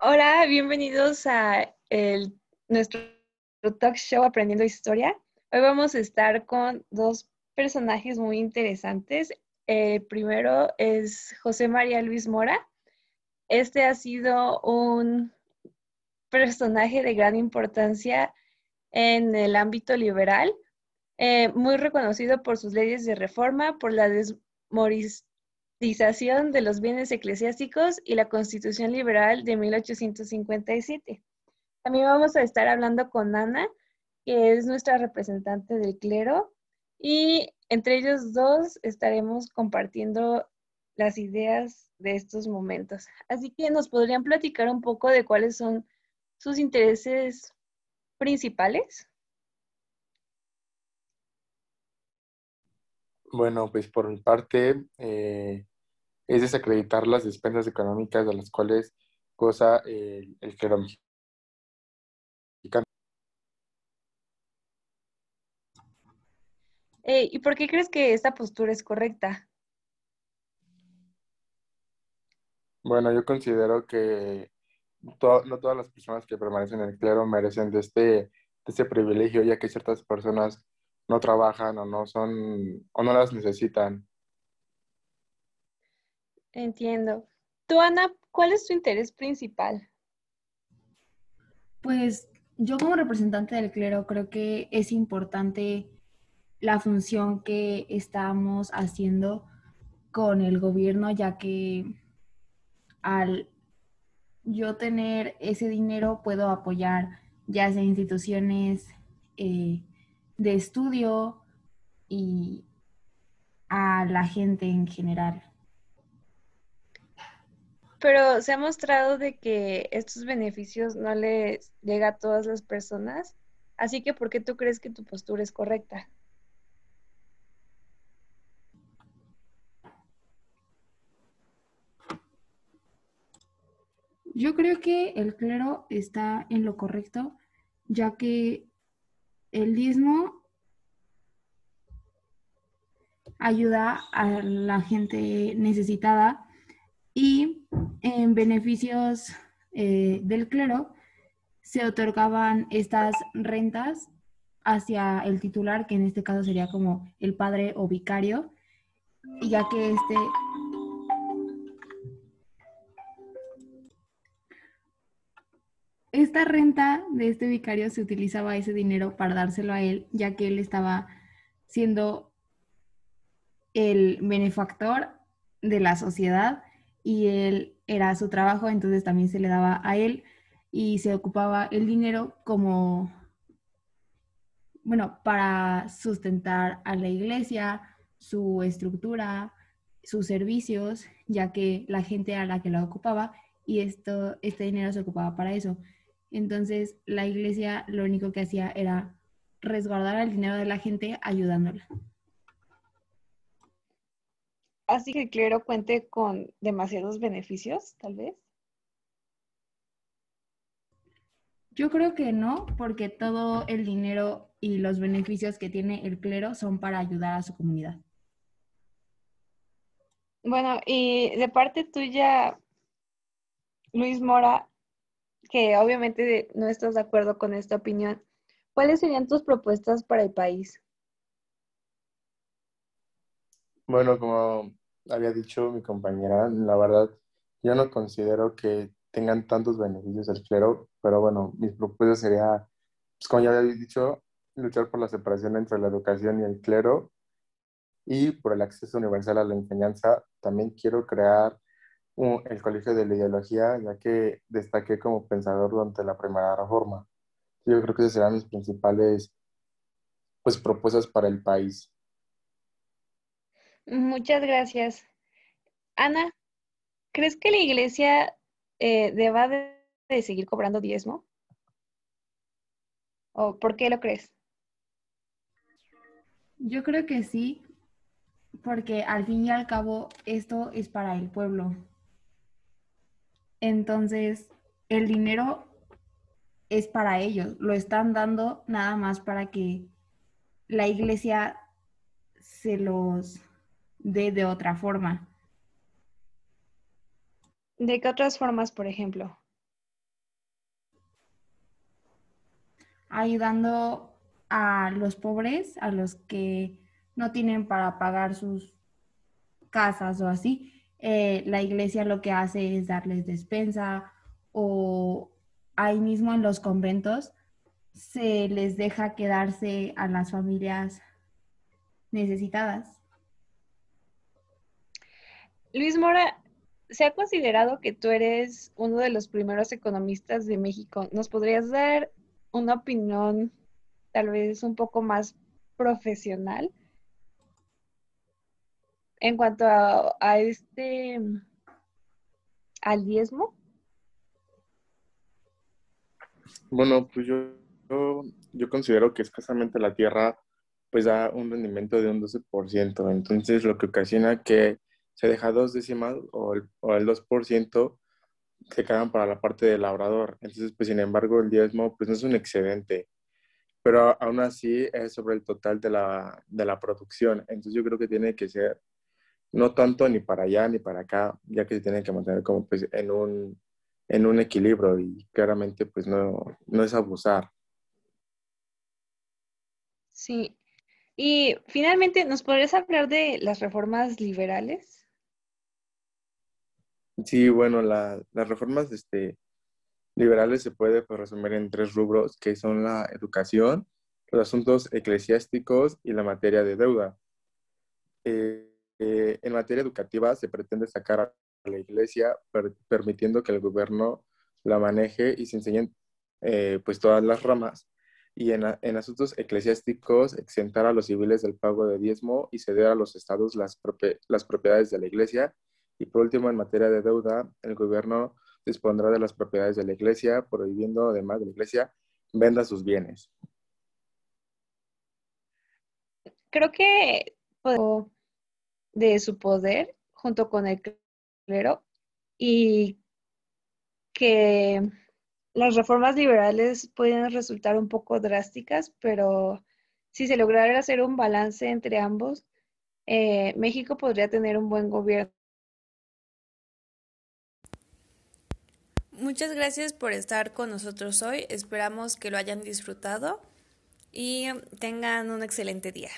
Hola, bienvenidos a nuestro talk show Aprendiendo Historia. Hoy vamos a estar con dos personajes muy interesantes. El primero es José María Luis Mora. Este ha sido un personaje de gran importancia en el ámbito liberal, eh, muy reconocido por sus leyes de reforma, por la desmorización de los bienes eclesiásticos y la Constitución Liberal de 1857. También vamos a estar hablando con Ana, que es nuestra representante del clero, y entre ellos dos estaremos compartiendo las ideas de estos momentos. Así que nos podrían platicar un poco de cuáles son sus intereses principales. Bueno, pues por mi parte eh, es desacreditar las despensas económicas de las cuales goza el, el clero mexicano. Eh, ¿Y por qué crees que esta postura es correcta? Bueno, yo considero que no todas las personas que permanecen en el clero merecen de este, de este privilegio, ya que ciertas personas no trabajan o no son o no las necesitan. Entiendo. Tú, Ana, ¿cuál es tu interés principal? Pues yo como representante del clero creo que es importante la función que estamos haciendo con el gobierno, ya que al yo tener ese dinero puedo apoyar ya sea instituciones eh, de estudio y a la gente en general. Pero se ha mostrado de que estos beneficios no les llega a todas las personas, así que ¿por qué tú crees que tu postura es correcta? Yo creo que el clero está en lo correcto, ya que el diezmo ayuda a la gente necesitada y en beneficios eh, del clero se otorgaban estas rentas hacia el titular, que en este caso sería como el padre o vicario, ya que este esta renta de este vicario se utilizaba ese dinero para dárselo a él, ya que él estaba siendo el benefactor de la sociedad y él era su trabajo, entonces también se le daba a él y se ocupaba el dinero como, bueno, para sustentar a la iglesia, su estructura, sus servicios, ya que la gente a la que la ocupaba y esto, este dinero se ocupaba para eso. Entonces la iglesia lo único que hacía era resguardar el dinero de la gente ayudándola. Así que el clero cuente con demasiados beneficios, tal vez. Yo creo que no, porque todo el dinero y los beneficios que tiene el clero son para ayudar a su comunidad. Bueno, y de parte tuya, Luis Mora, que obviamente no estás de acuerdo con esta opinión, ¿cuáles serían tus propuestas para el país? Bueno, como había dicho mi compañera, la verdad, yo no considero que tengan tantos beneficios el clero, pero bueno, mis propuestas sería, pues como ya había dicho, luchar por la separación entre la educación y el clero y por el acceso universal a la enseñanza. También quiero crear el Colegio de la Ideología, ya que destaqué como pensador durante la primera reforma. Yo creo que esas serán mis principales pues, propuestas para el país. Muchas gracias. Ana, ¿crees que la iglesia eh, deba de, de seguir cobrando diezmo? ¿O por qué lo crees? Yo creo que sí, porque al fin y al cabo esto es para el pueblo. Entonces, el dinero es para ellos, lo están dando nada más para que la iglesia se los de, de otra forma. ¿De qué otras formas, por ejemplo? Ayudando a los pobres, a los que no tienen para pagar sus casas o así. Eh, la iglesia lo que hace es darles despensa o ahí mismo en los conventos se les deja quedarse a las familias necesitadas. Luis Mora, se ha considerado que tú eres uno de los primeros economistas de México. ¿Nos podrías dar una opinión tal vez un poco más profesional en cuanto a, este al diezmo? Bueno, pues yo, yo, considero que escasamente la tierra pues da un rendimiento de un 12%, entonces lo que ocasiona que se deja dos décimas o el, o el 2% se quedan para la parte del labrador. Entonces, pues sin embargo, el diezmo pues no es un excedente, pero aún así es sobre el total de la, de la producción. Entonces yo creo que tiene que ser no tanto ni para allá ni para acá, ya que se tiene que mantener como pues en un, en un equilibrio y claramente pues no, no es abusar. Sí. Y finalmente, ¿nos podrías hablar de las reformas liberales? Sí, bueno, las reformas este, liberales se puede pues, resumir en tres rubros, que son la educación, los asuntos eclesiásticos y la materia de deuda. Eh, eh, en materia educativa se pretende sacar a la iglesia permitiendo que el gobierno la maneje y se enseñen eh, pues todas las ramas. Y en, asuntos eclesiásticos exentar a los civiles del pago de diezmo y ceder a los estados las propiedades de la iglesia y por último, en materia de deuda, el gobierno dispondrá de las propiedades de la iglesia, prohibiendo además de la iglesia venda sus bienes. Creo que de su poder junto con el clero y que las reformas liberales pueden resultar un poco drásticas, pero si se lograra hacer un balance entre ambos, eh, México podría tener un buen gobierno Muchas gracias por estar con nosotros hoy. Esperamos que lo hayan disfrutado y tengan un excelente día.